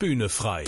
Bühne frei.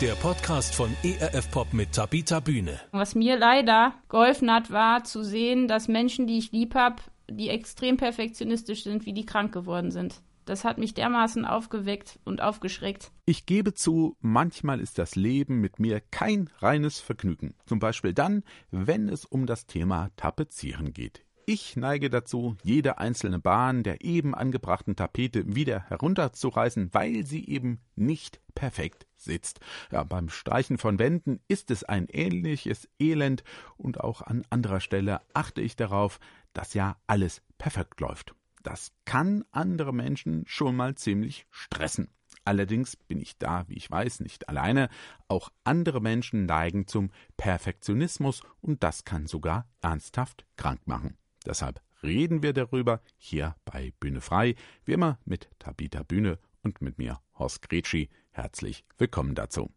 Der Podcast von ERF Pop mit Tabita Bühne. Was mir leider geholfen hat, war zu sehen, dass Menschen, die ich lieb habe, die extrem perfektionistisch sind, wie die krank geworden sind. Das hat mich dermaßen aufgeweckt und aufgeschreckt. Ich gebe zu, manchmal ist das Leben mit mir kein reines Vergnügen. Zum Beispiel dann, wenn es um das Thema Tapezieren geht. Ich neige dazu, jede einzelne Bahn der eben angebrachten Tapete wieder herunterzureißen, weil sie eben nicht perfekt sitzt. Ja, beim Streichen von Wänden ist es ein ähnliches Elend und auch an anderer Stelle achte ich darauf, dass ja alles perfekt läuft. Das kann andere Menschen schon mal ziemlich stressen. Allerdings bin ich da, wie ich weiß, nicht alleine. Auch andere Menschen neigen zum Perfektionismus und das kann sogar ernsthaft krank machen. Deshalb reden wir darüber hier bei Bühne frei, wie immer mit Tabita Bühne und mit mir, Horst Gretschi. Herzlich willkommen dazu.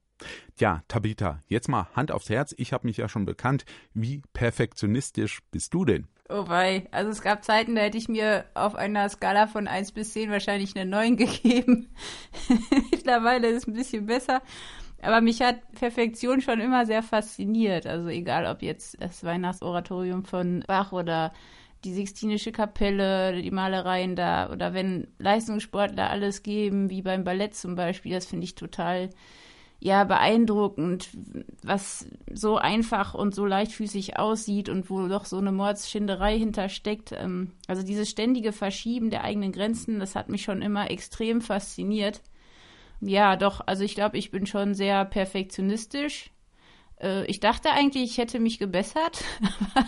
Tja, Tabita, jetzt mal Hand aufs Herz. Ich habe mich ja schon bekannt. Wie perfektionistisch bist du denn? Oh wei, also es gab Zeiten, da hätte ich mir auf einer Skala von 1 bis 10 wahrscheinlich eine 9 gegeben. Mittlerweile ist es ein bisschen besser. Aber mich hat Perfektion schon immer sehr fasziniert. Also egal, ob jetzt das Weihnachtsoratorium von Bach oder die Sixtinische Kapelle, die Malereien da oder wenn Leistungssportler alles geben, wie beim Ballett zum Beispiel, das finde ich total ja beeindruckend, was so einfach und so leichtfüßig aussieht und wo doch so eine Mordsschinderei hintersteckt. Ähm, also dieses ständige Verschieben der eigenen Grenzen, das hat mich schon immer extrem fasziniert. Ja, doch, also ich glaube, ich bin schon sehr perfektionistisch. Äh, ich dachte eigentlich, ich hätte mich gebessert, aber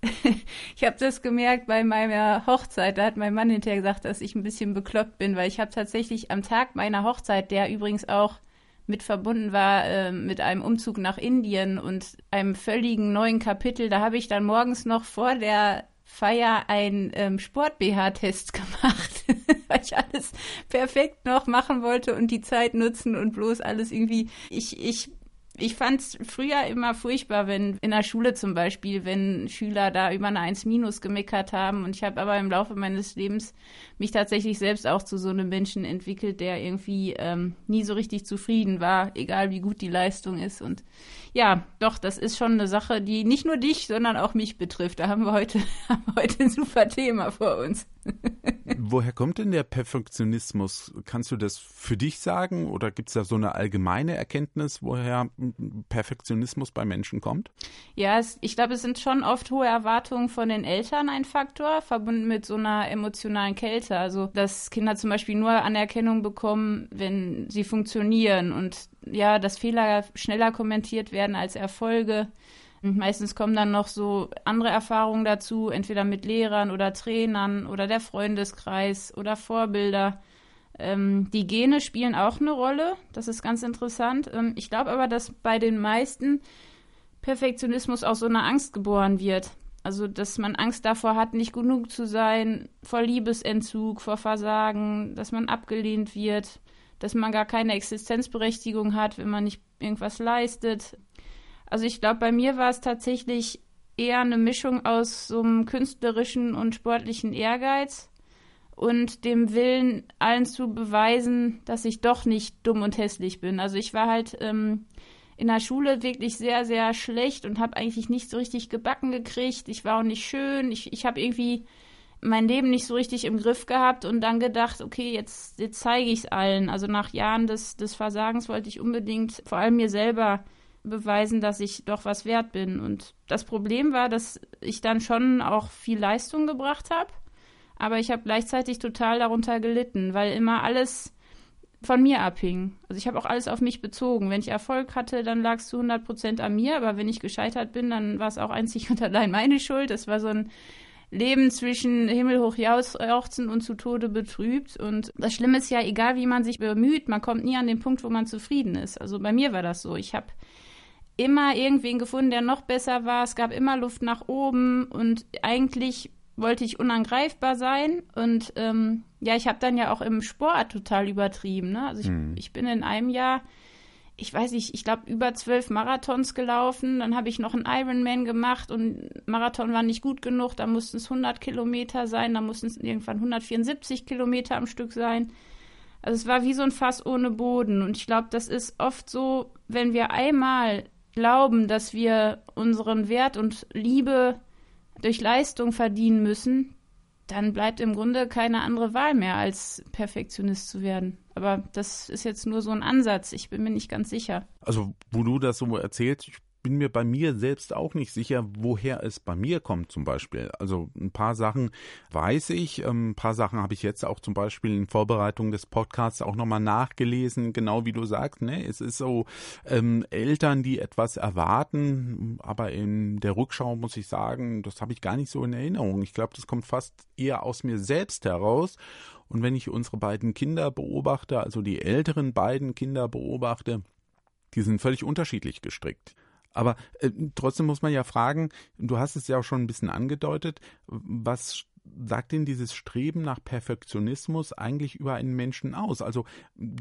ich habe das gemerkt bei meiner Hochzeit. Da hat mein Mann hinterher gesagt, dass ich ein bisschen bekloppt bin, weil ich habe tatsächlich am Tag meiner Hochzeit, der übrigens auch mit verbunden war äh, mit einem Umzug nach Indien und einem völligen neuen Kapitel, da habe ich dann morgens noch vor der Feier einen ähm, Sport-BH-Test gemacht, weil ich alles perfekt noch machen wollte und die Zeit nutzen und bloß alles irgendwie. Ich, ich ich fand es früher immer furchtbar, wenn in der Schule zum Beispiel, wenn Schüler da über eine 1 minus gemeckert haben. Und ich habe aber im Laufe meines Lebens mich tatsächlich selbst auch zu so einem Menschen entwickelt, der irgendwie ähm, nie so richtig zufrieden war, egal wie gut die Leistung ist. Und ja, doch, das ist schon eine Sache, die nicht nur dich, sondern auch mich betrifft. Da haben wir heute, haben wir heute ein super Thema vor uns. Woher kommt denn der Perfektionismus? Kannst du das für dich sagen oder gibt es da so eine allgemeine Erkenntnis, woher Perfektionismus bei Menschen kommt? Ja, es, ich glaube, es sind schon oft hohe Erwartungen von den Eltern ein Faktor, verbunden mit so einer emotionalen Kälte. Also, dass Kinder zum Beispiel nur Anerkennung bekommen, wenn sie funktionieren und ja, dass Fehler schneller kommentiert werden als Erfolge. Meistens kommen dann noch so andere Erfahrungen dazu, entweder mit Lehrern oder Trainern oder der Freundeskreis oder Vorbilder. Ähm, die Gene spielen auch eine Rolle, das ist ganz interessant. Ähm, ich glaube aber, dass bei den meisten Perfektionismus aus so einer Angst geboren wird. Also, dass man Angst davor hat, nicht genug zu sein, vor Liebesentzug, vor Versagen, dass man abgelehnt wird, dass man gar keine Existenzberechtigung hat, wenn man nicht irgendwas leistet. Also ich glaube, bei mir war es tatsächlich eher eine Mischung aus so einem künstlerischen und sportlichen Ehrgeiz und dem Willen, allen zu beweisen, dass ich doch nicht dumm und hässlich bin. Also ich war halt ähm, in der Schule wirklich sehr, sehr schlecht und habe eigentlich nicht so richtig gebacken gekriegt. Ich war auch nicht schön. Ich, ich habe irgendwie mein Leben nicht so richtig im Griff gehabt und dann gedacht, okay, jetzt, jetzt zeige ich es allen. Also nach Jahren des, des Versagens wollte ich unbedingt vor allem mir selber beweisen, dass ich doch was wert bin. Und das Problem war, dass ich dann schon auch viel Leistung gebracht habe, aber ich habe gleichzeitig total darunter gelitten, weil immer alles von mir abhing. Also ich habe auch alles auf mich bezogen. Wenn ich Erfolg hatte, dann lag es zu 100 Prozent an mir, aber wenn ich gescheitert bin, dann war es auch einzig und allein meine Schuld. Das war so ein Leben zwischen himmelhoch jauchzen und zu Tode betrübt. Und das Schlimme ist ja, egal wie man sich bemüht, man kommt nie an den Punkt, wo man zufrieden ist. Also bei mir war das so. Ich habe immer irgendwen gefunden, der noch besser war. Es gab immer Luft nach oben und eigentlich wollte ich unangreifbar sein. Und ähm, ja, ich habe dann ja auch im Sport total übertrieben. Ne? Also ich, mhm. ich bin in einem Jahr, ich weiß nicht, ich glaube über zwölf Marathons gelaufen. Dann habe ich noch einen Ironman gemacht und Marathon war nicht gut genug. Da mussten es 100 Kilometer sein, da mussten es irgendwann 174 Kilometer am Stück sein Also es war wie so ein Fass ohne Boden. Und ich glaube, das ist oft so, wenn wir einmal glauben, dass wir unseren Wert und Liebe durch Leistung verdienen müssen, dann bleibt im Grunde keine andere Wahl mehr, als Perfektionist zu werden. Aber das ist jetzt nur so ein Ansatz. Ich bin mir nicht ganz sicher. Also, wo du das so erzählst, ich bin mir bei mir selbst auch nicht sicher, woher es bei mir kommt zum Beispiel. Also ein paar Sachen weiß ich, ähm, ein paar Sachen habe ich jetzt auch zum Beispiel in Vorbereitung des Podcasts auch nochmal nachgelesen, genau wie du sagst. Ne? Es ist so ähm, Eltern, die etwas erwarten, aber in der Rückschau muss ich sagen, das habe ich gar nicht so in Erinnerung. Ich glaube, das kommt fast eher aus mir selbst heraus. Und wenn ich unsere beiden Kinder beobachte, also die älteren beiden Kinder beobachte, die sind völlig unterschiedlich gestrickt. Aber äh, trotzdem muss man ja fragen, du hast es ja auch schon ein bisschen angedeutet, was sagt denn dieses Streben nach Perfektionismus eigentlich über einen Menschen aus? Also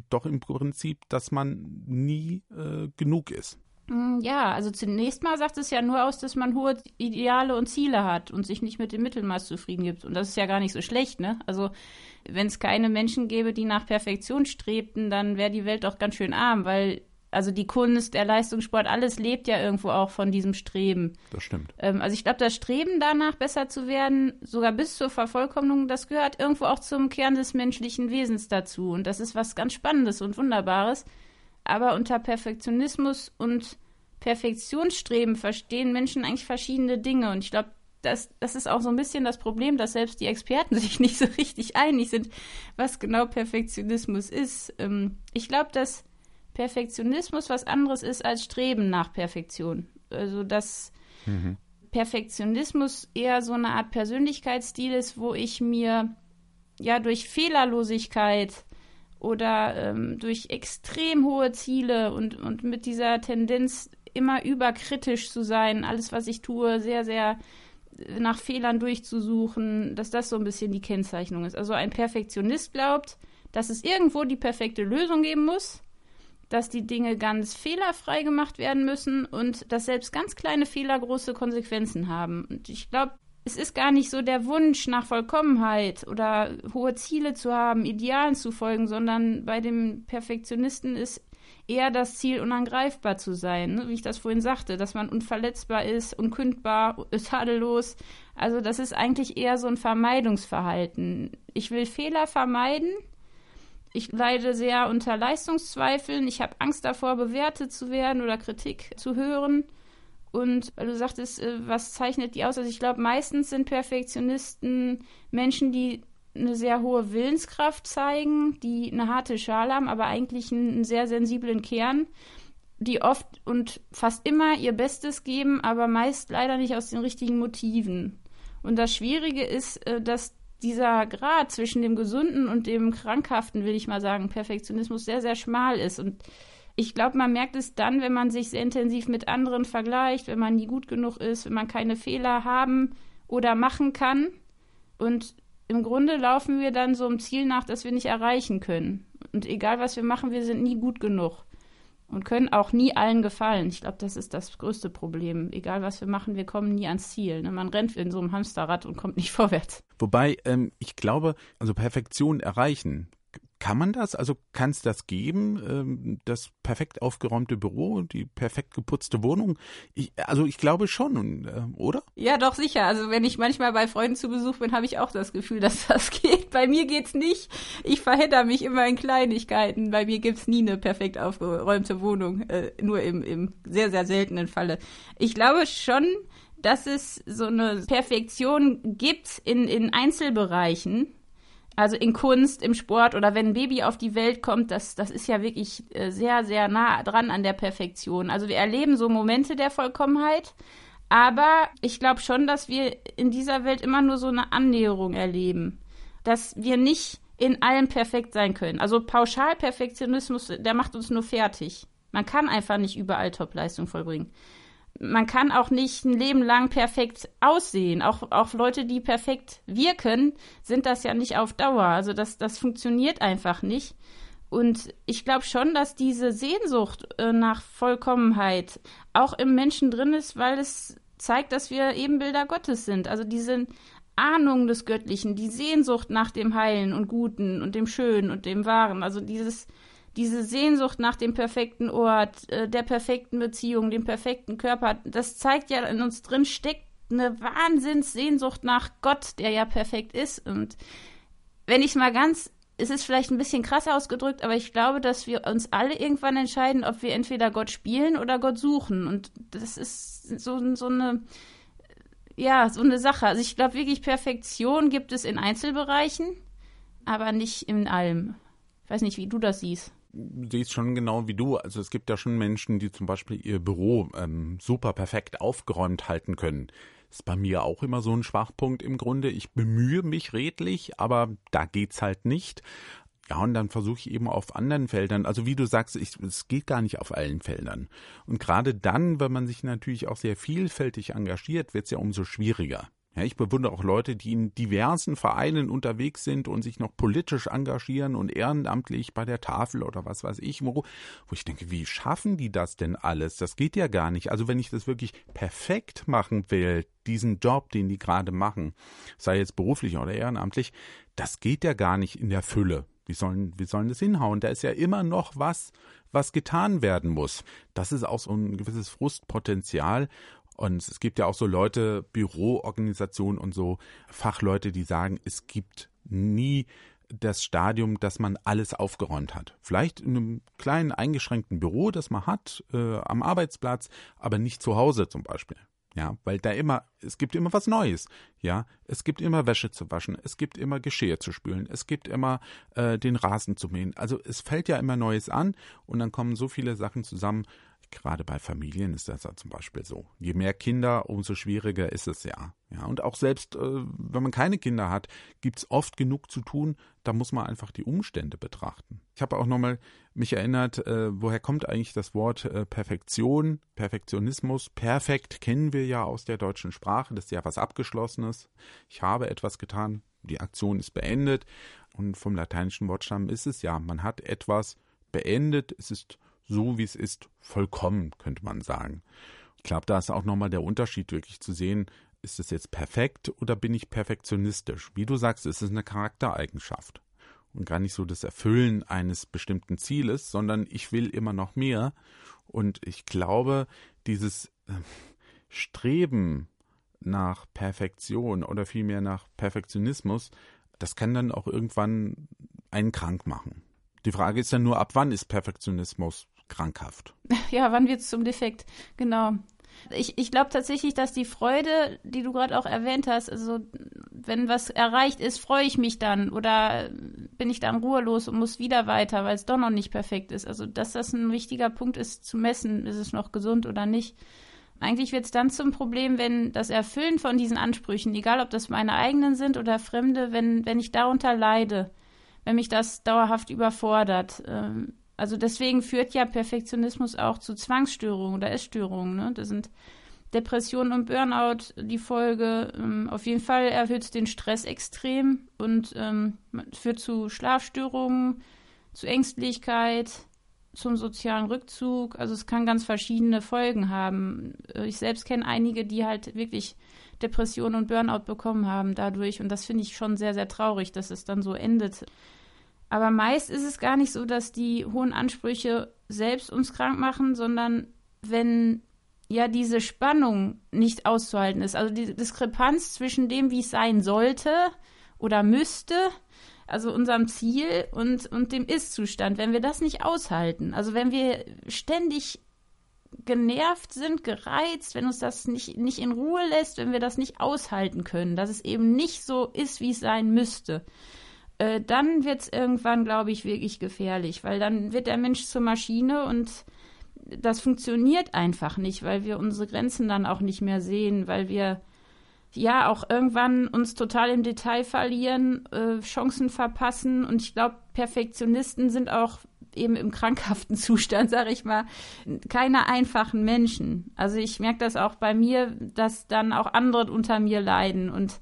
doch im Prinzip, dass man nie äh, genug ist. Mm, ja, also zunächst mal sagt es ja nur aus, dass man hohe Ideale und Ziele hat und sich nicht mit dem Mittelmaß zufrieden gibt. Und das ist ja gar nicht so schlecht, ne? Also wenn es keine Menschen gäbe, die nach Perfektion strebten, dann wäre die Welt doch ganz schön arm, weil also die Kunst, der Leistungssport, alles lebt ja irgendwo auch von diesem Streben. Das stimmt. Ähm, also ich glaube, das Streben danach, besser zu werden, sogar bis zur Vervollkommnung, das gehört irgendwo auch zum Kern des menschlichen Wesens dazu. Und das ist was ganz Spannendes und Wunderbares. Aber unter Perfektionismus und Perfektionsstreben verstehen Menschen eigentlich verschiedene Dinge. Und ich glaube, das, das ist auch so ein bisschen das Problem, dass selbst die Experten sich nicht so richtig einig sind, was genau Perfektionismus ist. Ähm, ich glaube, dass Perfektionismus was anderes ist als Streben nach Perfektion. Also dass mhm. Perfektionismus eher so eine Art Persönlichkeitsstil ist, wo ich mir ja durch Fehlerlosigkeit oder ähm, durch extrem hohe Ziele und, und mit dieser Tendenz immer überkritisch zu sein, alles, was ich tue, sehr, sehr nach Fehlern durchzusuchen, dass das so ein bisschen die Kennzeichnung ist. Also ein Perfektionist glaubt, dass es irgendwo die perfekte Lösung geben muss dass die Dinge ganz fehlerfrei gemacht werden müssen und dass selbst ganz kleine Fehler große Konsequenzen haben. Und ich glaube, es ist gar nicht so der Wunsch nach Vollkommenheit oder hohe Ziele zu haben, Idealen zu folgen, sondern bei dem Perfektionisten ist eher das Ziel, unangreifbar zu sein, ne? wie ich das vorhin sagte, dass man unverletzbar ist, unkündbar, tadellos. Also das ist eigentlich eher so ein Vermeidungsverhalten. Ich will Fehler vermeiden, ich leide sehr unter Leistungszweifeln. Ich habe Angst davor, bewertet zu werden oder Kritik zu hören. Und weil du sagtest, äh, was zeichnet die aus? Also ich glaube, meistens sind Perfektionisten Menschen, die eine sehr hohe Willenskraft zeigen, die eine harte Schale haben, aber eigentlich einen sehr sensiblen Kern, die oft und fast immer ihr Bestes geben, aber meist leider nicht aus den richtigen Motiven. Und das Schwierige ist, äh, dass dieser Grad zwischen dem gesunden und dem krankhaften, will ich mal sagen, Perfektionismus sehr, sehr schmal ist. Und ich glaube, man merkt es dann, wenn man sich sehr intensiv mit anderen vergleicht, wenn man nie gut genug ist, wenn man keine Fehler haben oder machen kann. Und im Grunde laufen wir dann so einem Ziel nach, das wir nicht erreichen können. Und egal, was wir machen, wir sind nie gut genug und können auch nie allen gefallen. Ich glaube, das ist das größte Problem. Egal, was wir machen, wir kommen nie ans Ziel. Ne? Man rennt in so einem Hamsterrad und kommt nicht vorwärts. Wobei, ähm, ich glaube, also Perfektion erreichen kann man das? Also kann es das geben? Ähm, das perfekt aufgeräumte Büro, die perfekt geputzte Wohnung? Ich, also ich glaube schon, äh, oder? Ja, doch sicher. Also wenn ich manchmal bei Freunden zu Besuch bin, habe ich auch das Gefühl, dass das geht. Bei mir geht's nicht. Ich verhedder mich immer in Kleinigkeiten. Bei mir gibt's nie eine perfekt aufgeräumte Wohnung. Äh, nur im, im sehr, sehr seltenen Falle. Ich glaube schon, dass es so eine Perfektion gibt in, in Einzelbereichen also in Kunst, im Sport oder wenn ein Baby auf die Welt kommt, das, das ist ja wirklich äh, sehr, sehr nah dran an der Perfektion. Also wir erleben so Momente der Vollkommenheit, aber ich glaube schon, dass wir in dieser Welt immer nur so eine Annäherung erleben. Dass wir nicht in allem perfekt sein können. Also Pauschalperfektionismus, der macht uns nur fertig. Man kann einfach nicht überall Topleistung vollbringen man kann auch nicht ein Leben lang perfekt aussehen. Auch, auch Leute, die perfekt wirken, sind das ja nicht auf Dauer. Also das, das funktioniert einfach nicht. Und ich glaube schon, dass diese Sehnsucht äh, nach Vollkommenheit auch im Menschen drin ist, weil es zeigt, dass wir Ebenbilder Gottes sind. Also diese Ahnung des Göttlichen, die Sehnsucht nach dem Heilen und Guten und dem Schönen und dem Wahren, also dieses, diese Sehnsucht nach dem perfekten Ort, äh, der perfekten Beziehung, dem perfekten Körper, das zeigt ja in uns drin steckt eine Wahnsinnssehnsucht nach Gott, der ja perfekt ist. Und wenn ich mal ganz, es ist vielleicht ein bisschen krass ausgedrückt, aber ich glaube, dass wir uns alle irgendwann entscheiden, ob wir entweder Gott spielen oder Gott suchen. Und das ist so, so eine, ja, so eine Sache. Also ich glaube wirklich, Perfektion gibt es in Einzelbereichen, aber nicht in allem. Ich weiß nicht, wie du das siehst sehe es schon genau wie du. Also es gibt ja schon Menschen, die zum Beispiel ihr Büro ähm, super perfekt aufgeräumt halten können. Ist bei mir auch immer so ein Schwachpunkt im Grunde. Ich bemühe mich redlich, aber da geht's halt nicht. Ja, und dann versuche ich eben auf anderen Feldern, also wie du sagst, ich, es geht gar nicht auf allen Feldern. Und gerade dann, wenn man sich natürlich auch sehr vielfältig engagiert, wird's ja umso schwieriger. Ja, ich bewundere auch Leute, die in diversen Vereinen unterwegs sind und sich noch politisch engagieren und ehrenamtlich bei der Tafel oder was weiß ich, wo, wo ich denke, wie schaffen die das denn alles? Das geht ja gar nicht. Also wenn ich das wirklich perfekt machen will, diesen Job, den die gerade machen, sei jetzt beruflich oder ehrenamtlich, das geht ja gar nicht in der Fülle. Wie sollen, wie sollen das hinhauen? Da ist ja immer noch was, was getan werden muss. Das ist auch so ein gewisses Frustpotenzial. Und es gibt ja auch so Leute, Büroorganisationen und so Fachleute, die sagen, es gibt nie das Stadium, dass man alles aufgeräumt hat. Vielleicht in einem kleinen eingeschränkten Büro, das man hat, äh, am Arbeitsplatz, aber nicht zu Hause zum Beispiel. Ja, weil da immer, es gibt immer was Neues. Ja, es gibt immer Wäsche zu waschen, es gibt immer Geschirr zu spülen, es gibt immer äh, den Rasen zu mähen. Also es fällt ja immer Neues an und dann kommen so viele Sachen zusammen, Gerade bei Familien ist das ja zum Beispiel so. Je mehr Kinder, umso schwieriger ist es ja. Ja, und auch selbst, äh, wenn man keine Kinder hat, gibt es oft genug zu tun. Da muss man einfach die Umstände betrachten. Ich habe auch nochmal mich erinnert, äh, woher kommt eigentlich das Wort äh, Perfektion, Perfektionismus? Perfekt kennen wir ja aus der deutschen Sprache. Das ist ja was Abgeschlossenes. Ich habe etwas getan, die Aktion ist beendet. Und vom lateinischen Wortstamm ist es ja, man hat etwas beendet. Es ist so wie es ist, vollkommen, könnte man sagen. Ich glaube, da ist auch nochmal der Unterschied wirklich zu sehen, ist es jetzt perfekt oder bin ich perfektionistisch? Wie du sagst, ist es eine Charaktereigenschaft und gar nicht so das Erfüllen eines bestimmten Zieles, sondern ich will immer noch mehr. Und ich glaube, dieses äh, Streben nach Perfektion oder vielmehr nach Perfektionismus, das kann dann auch irgendwann einen krank machen. Die Frage ist ja nur, ab wann ist Perfektionismus krankhaft. Ja, wann wird es zum Defekt? Genau. Ich, ich glaube tatsächlich, dass die Freude, die du gerade auch erwähnt hast, also wenn was erreicht ist, freue ich mich dann oder bin ich dann ruhelos und muss wieder weiter, weil es doch noch nicht perfekt ist. Also dass das ein wichtiger Punkt ist zu messen, ist es noch gesund oder nicht. Eigentlich wird es dann zum Problem, wenn das Erfüllen von diesen Ansprüchen, egal ob das meine eigenen sind oder fremde, wenn, wenn ich darunter leide, wenn mich das dauerhaft überfordert. Ähm, also deswegen führt ja Perfektionismus auch zu Zwangsstörungen oder Essstörungen. Ne? Das sind Depressionen und Burnout die Folge. Ähm, auf jeden Fall erhöht es den Stress extrem und ähm, führt zu Schlafstörungen, zu Ängstlichkeit, zum sozialen Rückzug. Also es kann ganz verschiedene Folgen haben. Äh, ich selbst kenne einige, die halt wirklich Depressionen und Burnout bekommen haben dadurch. Und das finde ich schon sehr, sehr traurig, dass es dann so endet. Aber meist ist es gar nicht so, dass die hohen Ansprüche selbst uns krank machen, sondern wenn ja diese Spannung nicht auszuhalten ist, also die Diskrepanz zwischen dem, wie es sein sollte oder müsste, also unserem Ziel und, und dem Ist-Zustand, wenn wir das nicht aushalten, also wenn wir ständig genervt sind, gereizt, wenn uns das nicht, nicht in Ruhe lässt, wenn wir das nicht aushalten können, dass es eben nicht so ist, wie es sein müsste, äh, dann wird es irgendwann, glaube ich, wirklich gefährlich, weil dann wird der Mensch zur Maschine und das funktioniert einfach nicht, weil wir unsere Grenzen dann auch nicht mehr sehen, weil wir ja auch irgendwann uns total im Detail verlieren, äh, Chancen verpassen und ich glaube, Perfektionisten sind auch eben im krankhaften Zustand, sage ich mal, keine einfachen Menschen. Also ich merke das auch bei mir, dass dann auch andere unter mir leiden und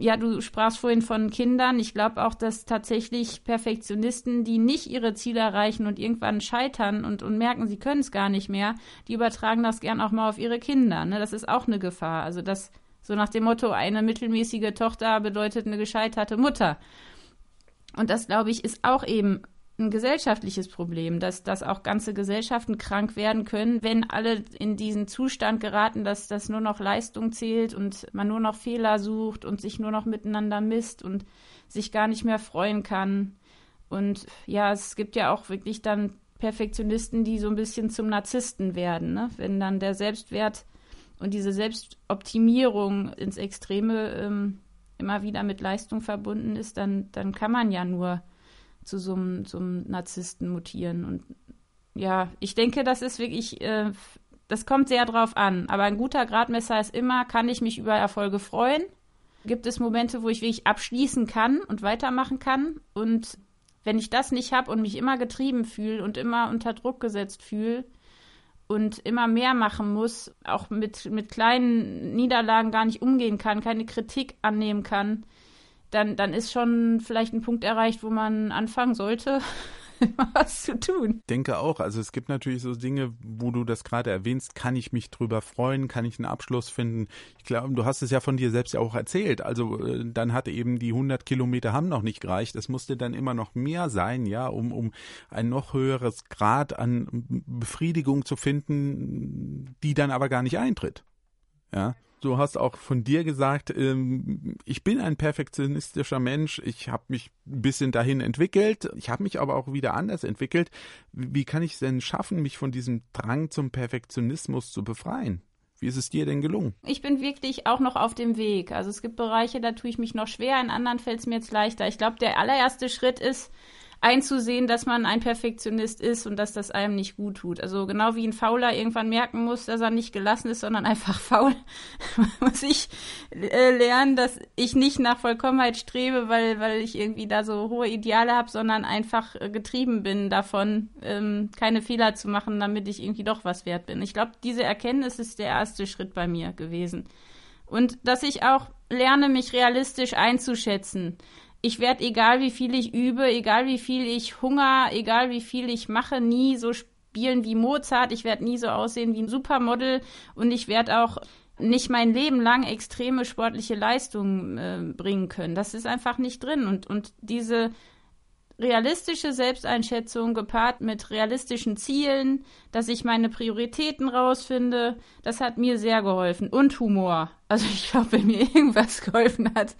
ja, du sprachst vorhin von Kindern. Ich glaube auch, dass tatsächlich Perfektionisten, die nicht ihre Ziele erreichen und irgendwann scheitern und, und merken, sie können es gar nicht mehr, die übertragen das gern auch mal auf ihre Kinder. Ne? Das ist auch eine Gefahr. Also, dass So nach dem Motto, eine mittelmäßige Tochter bedeutet eine gescheiterte Mutter. Und das, glaube ich, ist auch eben ein gesellschaftliches Problem, dass, dass auch ganze Gesellschaften krank werden können, wenn alle in diesen Zustand geraten, dass das nur noch Leistung zählt und man nur noch Fehler sucht und sich nur noch miteinander misst und sich gar nicht mehr freuen kann. Und ja, es gibt ja auch wirklich dann Perfektionisten, die so ein bisschen zum Narzissten werden, ne? wenn dann der Selbstwert und diese Selbstoptimierung ins Extreme ähm, immer wieder mit Leistung verbunden ist, dann, dann kann man ja nur zu so einem, so einem Narzissten mutieren. Und ja, ich denke, das ist wirklich, äh, das kommt sehr drauf an. Aber ein guter Gradmesser ist immer, kann ich mich über Erfolge freuen? Gibt es Momente, wo ich wirklich abschließen kann und weitermachen kann? Und wenn ich das nicht habe und mich immer getrieben fühle und immer unter Druck gesetzt fühle und immer mehr machen muss, auch mit, mit kleinen Niederlagen gar nicht umgehen kann, keine Kritik annehmen kann, dann, dann ist schon vielleicht ein Punkt erreicht, wo man anfangen sollte, was zu tun. Denke auch. Also es gibt natürlich so Dinge, wo du das gerade erwähnst, kann ich mich drüber freuen, kann ich einen Abschluss finden. Ich glaube, du hast es ja von dir selbst ja auch erzählt. Also äh, dann hatte eben die 100 Kilometer haben noch nicht gereicht. Es musste dann immer noch mehr sein, ja, um, um ein noch höheres Grad an Befriedigung zu finden, die dann aber gar nicht eintritt. Ja. Du hast auch von dir gesagt, ähm, ich bin ein perfektionistischer Mensch, ich habe mich ein bisschen dahin entwickelt, ich habe mich aber auch wieder anders entwickelt. Wie kann ich es denn schaffen, mich von diesem Drang zum Perfektionismus zu befreien? Wie ist es dir denn gelungen? Ich bin wirklich auch noch auf dem Weg. Also es gibt Bereiche, da tue ich mich noch schwer, in anderen fällt es mir jetzt leichter. Ich glaube, der allererste Schritt ist, einzusehen, dass man ein Perfektionist ist und dass das einem nicht gut tut. Also genau wie ein Fauler irgendwann merken muss, dass er nicht gelassen ist, sondern einfach faul, muss ich äh, lernen, dass ich nicht nach Vollkommenheit strebe, weil, weil ich irgendwie da so hohe Ideale habe, sondern einfach äh, getrieben bin davon, ähm, keine Fehler zu machen, damit ich irgendwie doch was wert bin. Ich glaube, diese Erkenntnis ist der erste Schritt bei mir gewesen. Und dass ich auch lerne, mich realistisch einzuschätzen ich werde, egal wie viel ich übe, egal wie viel ich Hunger, egal wie viel ich mache, nie so spielen wie Mozart. Ich werde nie so aussehen wie ein Supermodel und ich werde auch nicht mein Leben lang extreme sportliche Leistungen äh, bringen können. Das ist einfach nicht drin. Und, und diese realistische Selbsteinschätzung gepaart mit realistischen Zielen, dass ich meine Prioritäten rausfinde, das hat mir sehr geholfen. Und Humor. Also ich glaube, wenn mir irgendwas geholfen hat,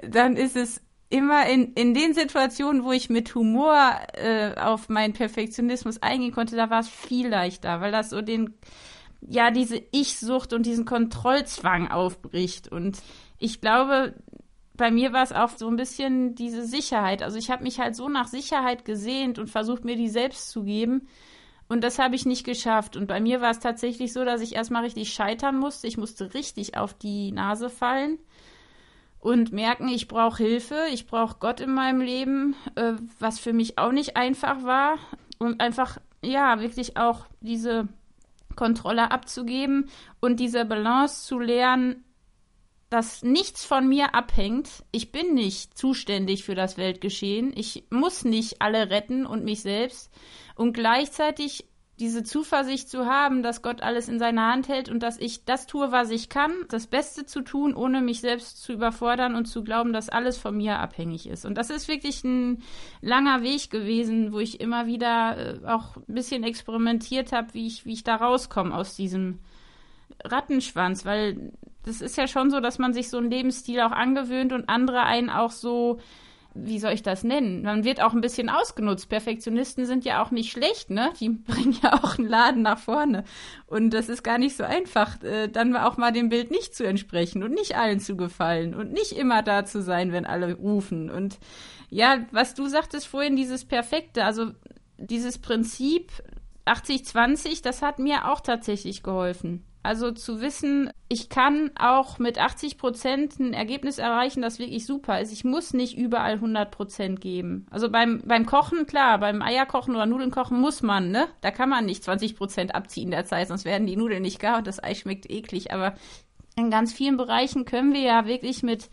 dann ist es immer in, in den Situationen, wo ich mit Humor äh, auf meinen Perfektionismus eingehen konnte, da war es viel leichter, weil das so den, ja, diese Ich-Sucht und diesen Kontrollzwang aufbricht. Und ich glaube, bei mir war es auch so ein bisschen diese Sicherheit. Also ich habe mich halt so nach Sicherheit gesehnt und versucht, mir die selbst zu geben. Und das habe ich nicht geschafft. Und bei mir war es tatsächlich so, dass ich erstmal richtig scheitern musste. Ich musste richtig auf die Nase fallen und merken, ich brauche Hilfe, ich brauche Gott in meinem Leben, äh, was für mich auch nicht einfach war. Und einfach, ja, wirklich auch diese Kontrolle abzugeben und diese Balance zu lernen, dass nichts von mir abhängt. Ich bin nicht zuständig für das Weltgeschehen. Ich muss nicht alle retten und mich selbst. Und gleichzeitig diese Zuversicht zu haben, dass Gott alles in seiner Hand hält und dass ich das tue, was ich kann, das Beste zu tun, ohne mich selbst zu überfordern und zu glauben, dass alles von mir abhängig ist. Und das ist wirklich ein langer Weg gewesen, wo ich immer wieder äh, auch ein bisschen experimentiert habe, wie ich, wie ich da rauskomme aus diesem Rattenschwanz, weil das ist ja schon so, dass man sich so einen Lebensstil auch angewöhnt und andere einen auch so wie soll ich das nennen? Man wird auch ein bisschen ausgenutzt. Perfektionisten sind ja auch nicht schlecht, ne? Die bringen ja auch einen Laden nach vorne. Und das ist gar nicht so einfach, äh, dann auch mal dem Bild nicht zu entsprechen und nicht allen zu gefallen und nicht immer da zu sein, wenn alle rufen. Und ja, was du sagtest vorhin, dieses Perfekte, also dieses Prinzip 80-20, das hat mir auch tatsächlich geholfen. Also zu wissen, ich kann auch mit 80 Prozent ein Ergebnis erreichen, das wirklich super ist. Ich muss nicht überall 100 Prozent geben. Also beim, beim Kochen, klar, beim Eierkochen oder Nudeln kochen muss man, ne? Da kann man nicht 20 Prozent abziehen der Zeit, sonst werden die Nudeln nicht gar und das Ei schmeckt eklig. Aber in ganz vielen Bereichen können wir ja wirklich mit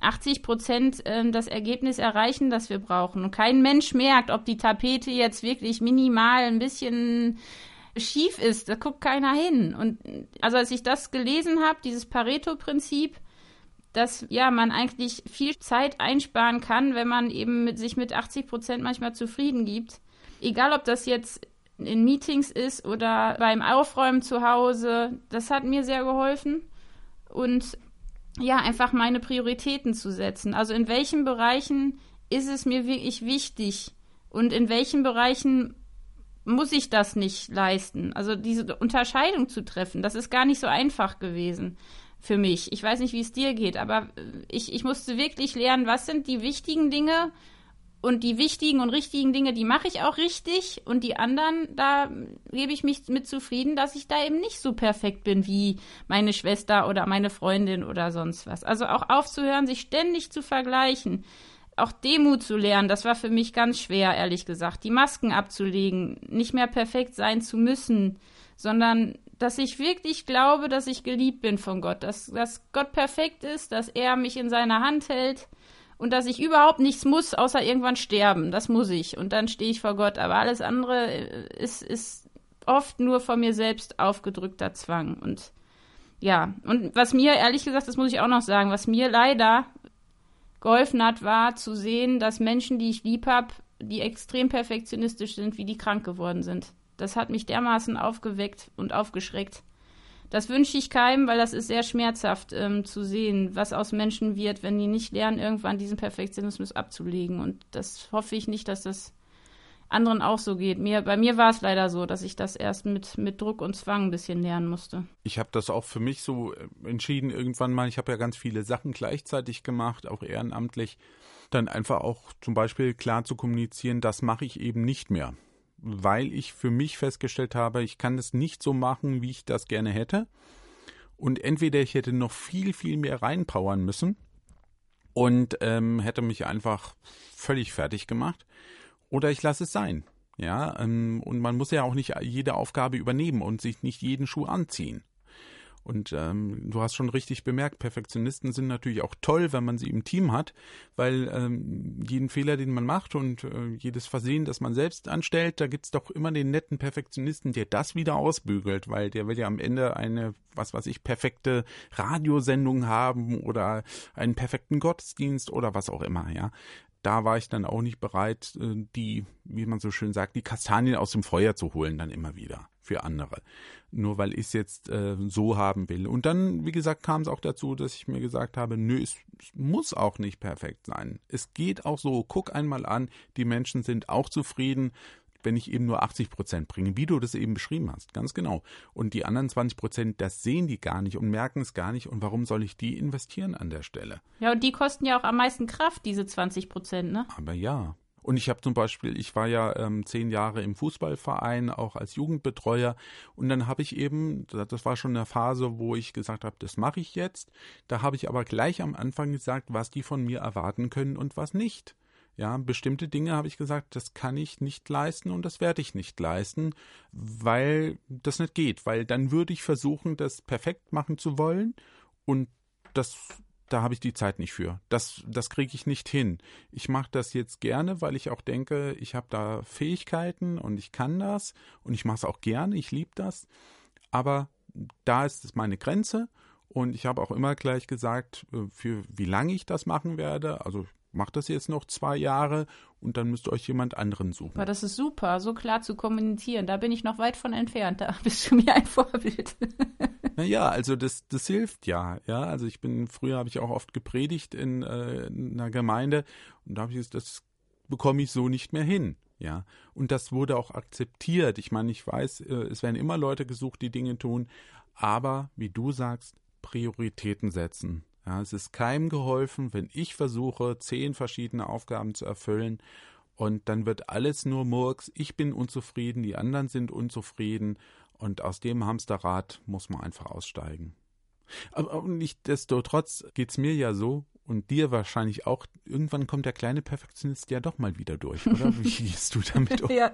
80 Prozent äh, das Ergebnis erreichen, das wir brauchen. Und kein Mensch merkt, ob die Tapete jetzt wirklich minimal ein bisschen schief ist, da guckt keiner hin. Und also als ich das gelesen habe, dieses Pareto-Prinzip, dass ja man eigentlich viel Zeit einsparen kann, wenn man eben mit, sich mit 80 Prozent manchmal zufrieden gibt. Egal, ob das jetzt in Meetings ist oder beim Aufräumen zu Hause, das hat mir sehr geholfen. Und ja, einfach meine Prioritäten zu setzen. Also in welchen Bereichen ist es mir wirklich wichtig und in welchen Bereichen muss ich das nicht leisten? Also diese Unterscheidung zu treffen, das ist gar nicht so einfach gewesen für mich. Ich weiß nicht, wie es dir geht, aber ich, ich musste wirklich lernen, was sind die wichtigen Dinge und die wichtigen und richtigen Dinge, die mache ich auch richtig und die anderen, da gebe ich mich mit zufrieden, dass ich da eben nicht so perfekt bin wie meine Schwester oder meine Freundin oder sonst was. Also auch aufzuhören, sich ständig zu vergleichen auch Demut zu lernen, das war für mich ganz schwer, ehrlich gesagt. Die Masken abzulegen, nicht mehr perfekt sein zu müssen, sondern dass ich wirklich glaube, dass ich geliebt bin von Gott, dass, dass Gott perfekt ist, dass er mich in seiner Hand hält und dass ich überhaupt nichts muss, außer irgendwann sterben. Das muss ich. Und dann stehe ich vor Gott. Aber alles andere äh, ist, ist oft nur von mir selbst aufgedrückter Zwang. Und ja, und was mir, ehrlich gesagt, das muss ich auch noch sagen, was mir leider geholfen hat, war zu sehen, dass Menschen, die ich lieb habe, die extrem perfektionistisch sind, wie die krank geworden sind. Das hat mich dermaßen aufgeweckt und aufgeschreckt. Das wünsche ich keinem, weil das ist sehr schmerzhaft ähm, zu sehen, was aus Menschen wird, wenn die nicht lernen, irgendwann diesen Perfektionismus abzulegen. Und das hoffe ich nicht, dass das anderen auch so geht. Mir, bei mir war es leider so, dass ich das erst mit, mit Druck und Zwang ein bisschen lernen musste. Ich habe das auch für mich so äh, entschieden, irgendwann mal, ich habe ja ganz viele Sachen gleichzeitig gemacht, auch ehrenamtlich, dann einfach auch zum Beispiel klar zu kommunizieren, das mache ich eben nicht mehr. Weil ich für mich festgestellt habe, ich kann das nicht so machen, wie ich das gerne hätte. Und entweder ich hätte noch viel, viel mehr reinpowern müssen und ähm, hätte mich einfach völlig fertig gemacht oder ich lasse es sein. Ja, ähm, und man muss ja auch nicht jede Aufgabe übernehmen und sich nicht jeden Schuh anziehen. Und ähm, du hast schon richtig bemerkt, Perfektionisten sind natürlich auch toll, wenn man sie im Team hat, weil ähm, jeden Fehler, den man macht und äh, jedes Versehen, das man selbst anstellt, da gibt's doch immer den netten Perfektionisten, der das wieder ausbügelt, weil der will ja am Ende eine, was weiß ich, perfekte Radiosendung haben oder einen perfekten Gottesdienst oder was auch immer, ja da war ich dann auch nicht bereit, äh, die, wie man so schön sagt, die Kastanien aus dem Feuer zu holen, dann immer wieder für andere. Nur weil ich es jetzt äh, so haben will. Und dann, wie gesagt, kam es auch dazu, dass ich mir gesagt habe, nö, es, es muss auch nicht perfekt sein. Es geht auch so, guck einmal an, die Menschen sind auch zufrieden, wenn ich eben nur 80 Prozent bringe, wie du das eben beschrieben hast, ganz genau. Und die anderen 20 Prozent, das sehen die gar nicht und merken es gar nicht. Und warum soll ich die investieren an der Stelle? Ja, und die kosten ja auch am meisten Kraft, diese 20 Prozent, ne? Aber ja. Und ich habe zum Beispiel, ich war ja ähm, zehn Jahre im Fußballverein, auch als Jugendbetreuer. Und dann habe ich eben, das war schon eine Phase, wo ich gesagt habe, das mache ich jetzt. Da habe ich aber gleich am Anfang gesagt, was die von mir erwarten können und was nicht. Ja, bestimmte Dinge habe ich gesagt, das kann ich nicht leisten und das werde ich nicht leisten, weil das nicht geht, weil dann würde ich versuchen, das perfekt machen zu wollen und das da habe ich die Zeit nicht für. Das, das kriege ich nicht hin. Ich mache das jetzt gerne, weil ich auch denke, ich habe da Fähigkeiten und ich kann das und ich mache es auch gerne, ich liebe das. Aber da ist meine Grenze und ich habe auch immer gleich gesagt, äh, für wie lange ich das machen werde. Also macht das jetzt noch zwei Jahre und dann müsst ihr euch jemand anderen suchen. Aber das ist super, so klar zu kommunizieren. Da bin ich noch weit von entfernt. Da bist du mir ein Vorbild. naja, also das, das hilft ja. Ja, also ich bin, früher habe ich auch oft gepredigt in, äh, in einer Gemeinde und da habe ich gesagt, das bekomme ich so nicht mehr hin. Ja, und das wurde auch akzeptiert. Ich meine, ich weiß, äh, es werden immer Leute gesucht, die Dinge tun, aber wie du sagst, Prioritäten setzen. Ja, es ist keinem geholfen, wenn ich versuche, zehn verschiedene Aufgaben zu erfüllen und dann wird alles nur Murks. Ich bin unzufrieden, die anderen sind unzufrieden und aus dem Hamsterrad muss man einfach aussteigen. Aber nichtsdestotrotz geht's mir ja so und dir wahrscheinlich auch. Irgendwann kommt der kleine Perfektionist ja doch mal wieder durch, oder? Wie gehst du damit um? ja.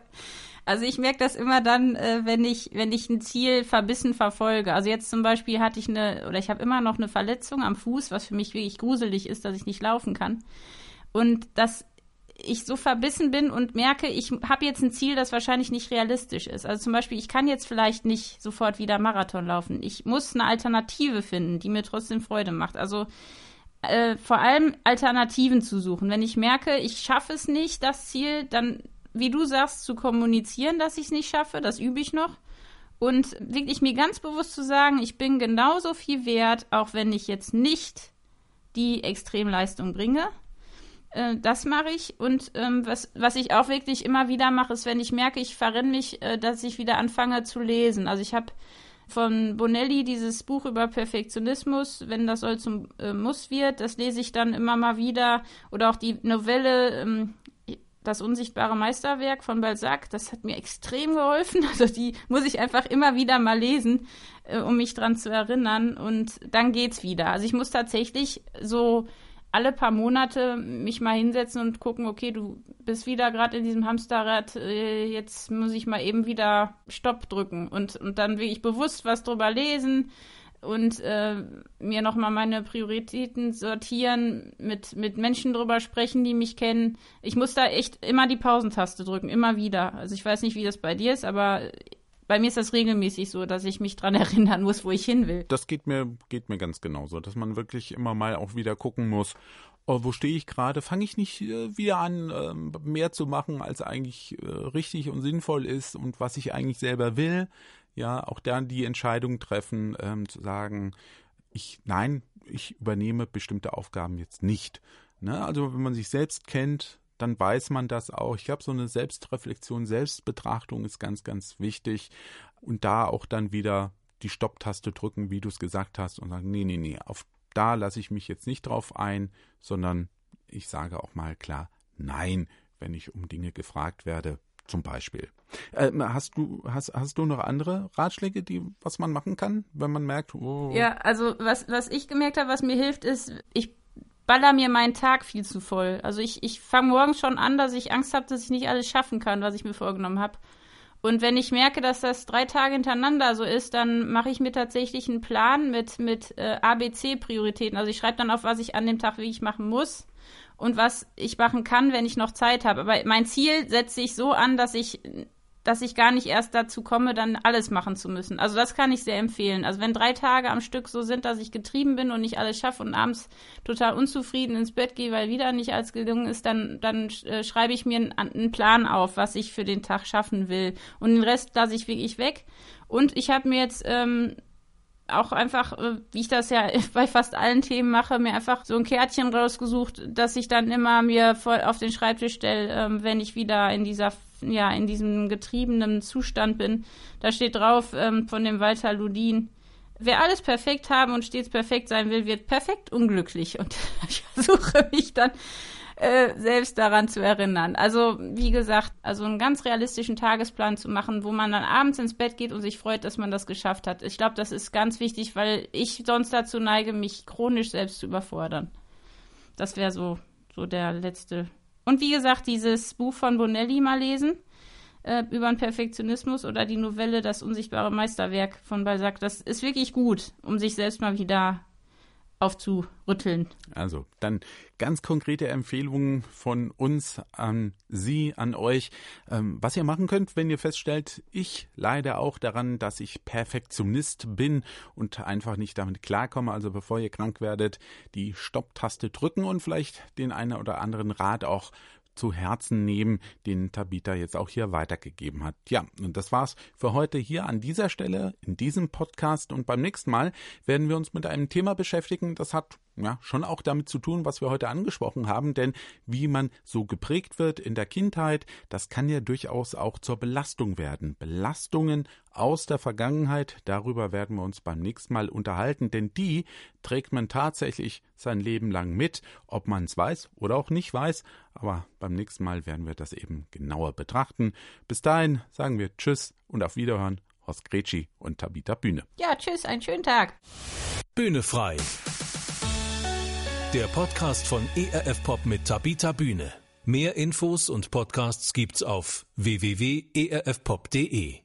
Also ich merke das immer dann, äh, wenn ich, wenn ich ein Ziel verbissen verfolge. Also jetzt zum Beispiel hatte ich eine, oder ich habe immer noch eine Verletzung am Fuß, was für mich wirklich gruselig ist, dass ich nicht laufen kann. Und das ich so verbissen bin und merke, ich habe jetzt ein Ziel, das wahrscheinlich nicht realistisch ist. Also zum Beispiel, ich kann jetzt vielleicht nicht sofort wieder Marathon laufen. Ich muss eine Alternative finden, die mir trotzdem Freude macht. Also äh, vor allem Alternativen zu suchen. Wenn ich merke, ich schaffe es nicht, das Ziel, dann, wie du sagst, zu kommunizieren, dass ich es nicht schaffe, das übe ich noch. Und wirklich mir ganz bewusst zu sagen, ich bin genauso viel wert, auch wenn ich jetzt nicht die Extremleistung bringe. Äh, das mache ich. Und ähm, was, was ich auch wirklich immer wieder mache, ist, wenn ich merke, ich verrenne mich, äh, dass ich wieder anfange zu lesen. Also ich habe von Bonelli dieses Buch über Perfektionismus, wenn das soll zum äh, Muss wird, das lese ich dann immer mal wieder. Oder auch die Novelle ähm, Das unsichtbare Meisterwerk von Balzac, das hat mir extrem geholfen. Also die muss ich einfach immer wieder mal lesen, äh, um mich dran zu erinnern. Und dann geht's wieder. Also ich muss tatsächlich so alle paar Monate mich mal hinsetzen und gucken, okay, du bist wieder gerade in diesem Hamsterrad, äh, jetzt muss ich mal eben wieder Stopp drücken und, und dann wirklich bewusst was drüber lesen und äh, mir nochmal meine Prioritäten sortieren, mit, mit Menschen drüber sprechen, die mich kennen. Ich muss da echt immer die Pausentaste drücken, immer wieder. Also ich weiß nicht, wie das bei dir ist, aber bei mir ist das regelmäßig so, dass ich mich dran erinnern muss, wo ich hin will. Das geht mir, geht mir ganz genauso, dass man wirklich immer mal auch wieder gucken muss, oh, wo stehe ich gerade? Fange ich nicht äh, wieder an, äh, mehr zu machen, als eigentlich äh, richtig und sinnvoll ist und was ich eigentlich selber will? Ja, auch dann die Entscheidung treffen, ähm, zu sagen, ich, nein, ich übernehme bestimmte Aufgaben jetzt nicht. Ne? Also wenn man sich selbst kennt, dann weiß man das auch. Ich glaube, so eine Selbstreflexion, Selbstbetrachtung ist ganz, ganz wichtig. Und da auch dann wieder die Stopptaste drücken, wie du es gesagt hast, und sagen, nee, nee, nee, auf da lasse ich mich jetzt nicht drauf ein, sondern ich sage auch mal klar Nein, wenn ich um Dinge gefragt werde, zum Beispiel. Äh, hast du hast, hast du noch andere Ratschläge, die was man machen kann, wenn man merkt? Oh. Ja, also was was ich gemerkt habe, was mir hilft, ist ich baller mir meinen Tag viel zu voll. Also ich, ich fange morgens schon an, dass ich Angst habe, dass ich nicht alles schaffen kann, was ich mir vorgenommen habe. Und wenn ich merke, dass das drei Tage hintereinander so ist, dann mache ich mir tatsächlich einen Plan mit, mit äh, ABC-Prioritäten. Also ich schreibe dann auf, was ich an dem Tag wirklich machen muss und was ich machen kann, wenn ich noch Zeit habe. Aber mein Ziel setze ich so an, dass ich dass ich gar nicht erst dazu komme, dann alles machen zu müssen. Also das kann ich sehr empfehlen. Also wenn drei Tage am Stück so sind, dass ich getrieben bin und nicht alles schaffe und abends total unzufrieden ins Bett gehe, weil wieder nicht alles gelungen ist, dann, dann äh, schreibe ich mir einen, einen, Plan auf, was ich für den Tag schaffen will. Und den Rest lasse ich wirklich weg. Und ich habe mir jetzt ähm, auch einfach, äh, wie ich das ja bei fast allen Themen mache, mir einfach so ein Kärtchen rausgesucht, dass ich dann immer mir voll auf den Schreibtisch stelle, ähm, wenn ich wieder in dieser ja, in diesem getriebenen Zustand bin. Da steht drauf ähm, von dem Walter Ludin, wer alles perfekt haben und stets perfekt sein will, wird perfekt unglücklich. Und ich versuche mich dann äh, selbst daran zu erinnern. Also, wie gesagt, also einen ganz realistischen Tagesplan zu machen, wo man dann abends ins Bett geht und sich freut, dass man das geschafft hat. Ich glaube, das ist ganz wichtig, weil ich sonst dazu neige, mich chronisch selbst zu überfordern. Das wäre so, so der letzte und wie gesagt, dieses Buch von Bonelli mal lesen äh, über den Perfektionismus oder die Novelle Das unsichtbare Meisterwerk von Balzac. Das ist wirklich gut, um sich selbst mal wieder aufzurütteln. Also dann ganz konkrete Empfehlungen von uns an Sie, an euch, ähm, was ihr machen könnt, wenn ihr feststellt, ich leide auch daran, dass ich Perfektionist bin und einfach nicht damit klarkomme. Also bevor ihr krank werdet, die Stopptaste drücken und vielleicht den einen oder anderen Rat auch zu Herzen nehmen, den Tabitha jetzt auch hier weitergegeben hat. Ja, und das war's für heute hier an dieser Stelle in diesem Podcast und beim nächsten Mal werden wir uns mit einem Thema beschäftigen, das hat ja, schon auch damit zu tun, was wir heute angesprochen haben, denn wie man so geprägt wird in der Kindheit, das kann ja durchaus auch zur Belastung werden. Belastungen aus der Vergangenheit, darüber werden wir uns beim nächsten Mal unterhalten, denn die trägt man tatsächlich sein Leben lang mit, ob man es weiß oder auch nicht weiß, aber beim nächsten Mal werden wir das eben genauer betrachten. Bis dahin sagen wir Tschüss und auf Wiederhören. Horst Gretschi und Tabita Bühne. Ja, tschüss, einen schönen Tag. Bühne frei der Podcast von ERF Pop mit Tabita Bühne. Mehr Infos und Podcasts gibt's auf www.erfpop.de.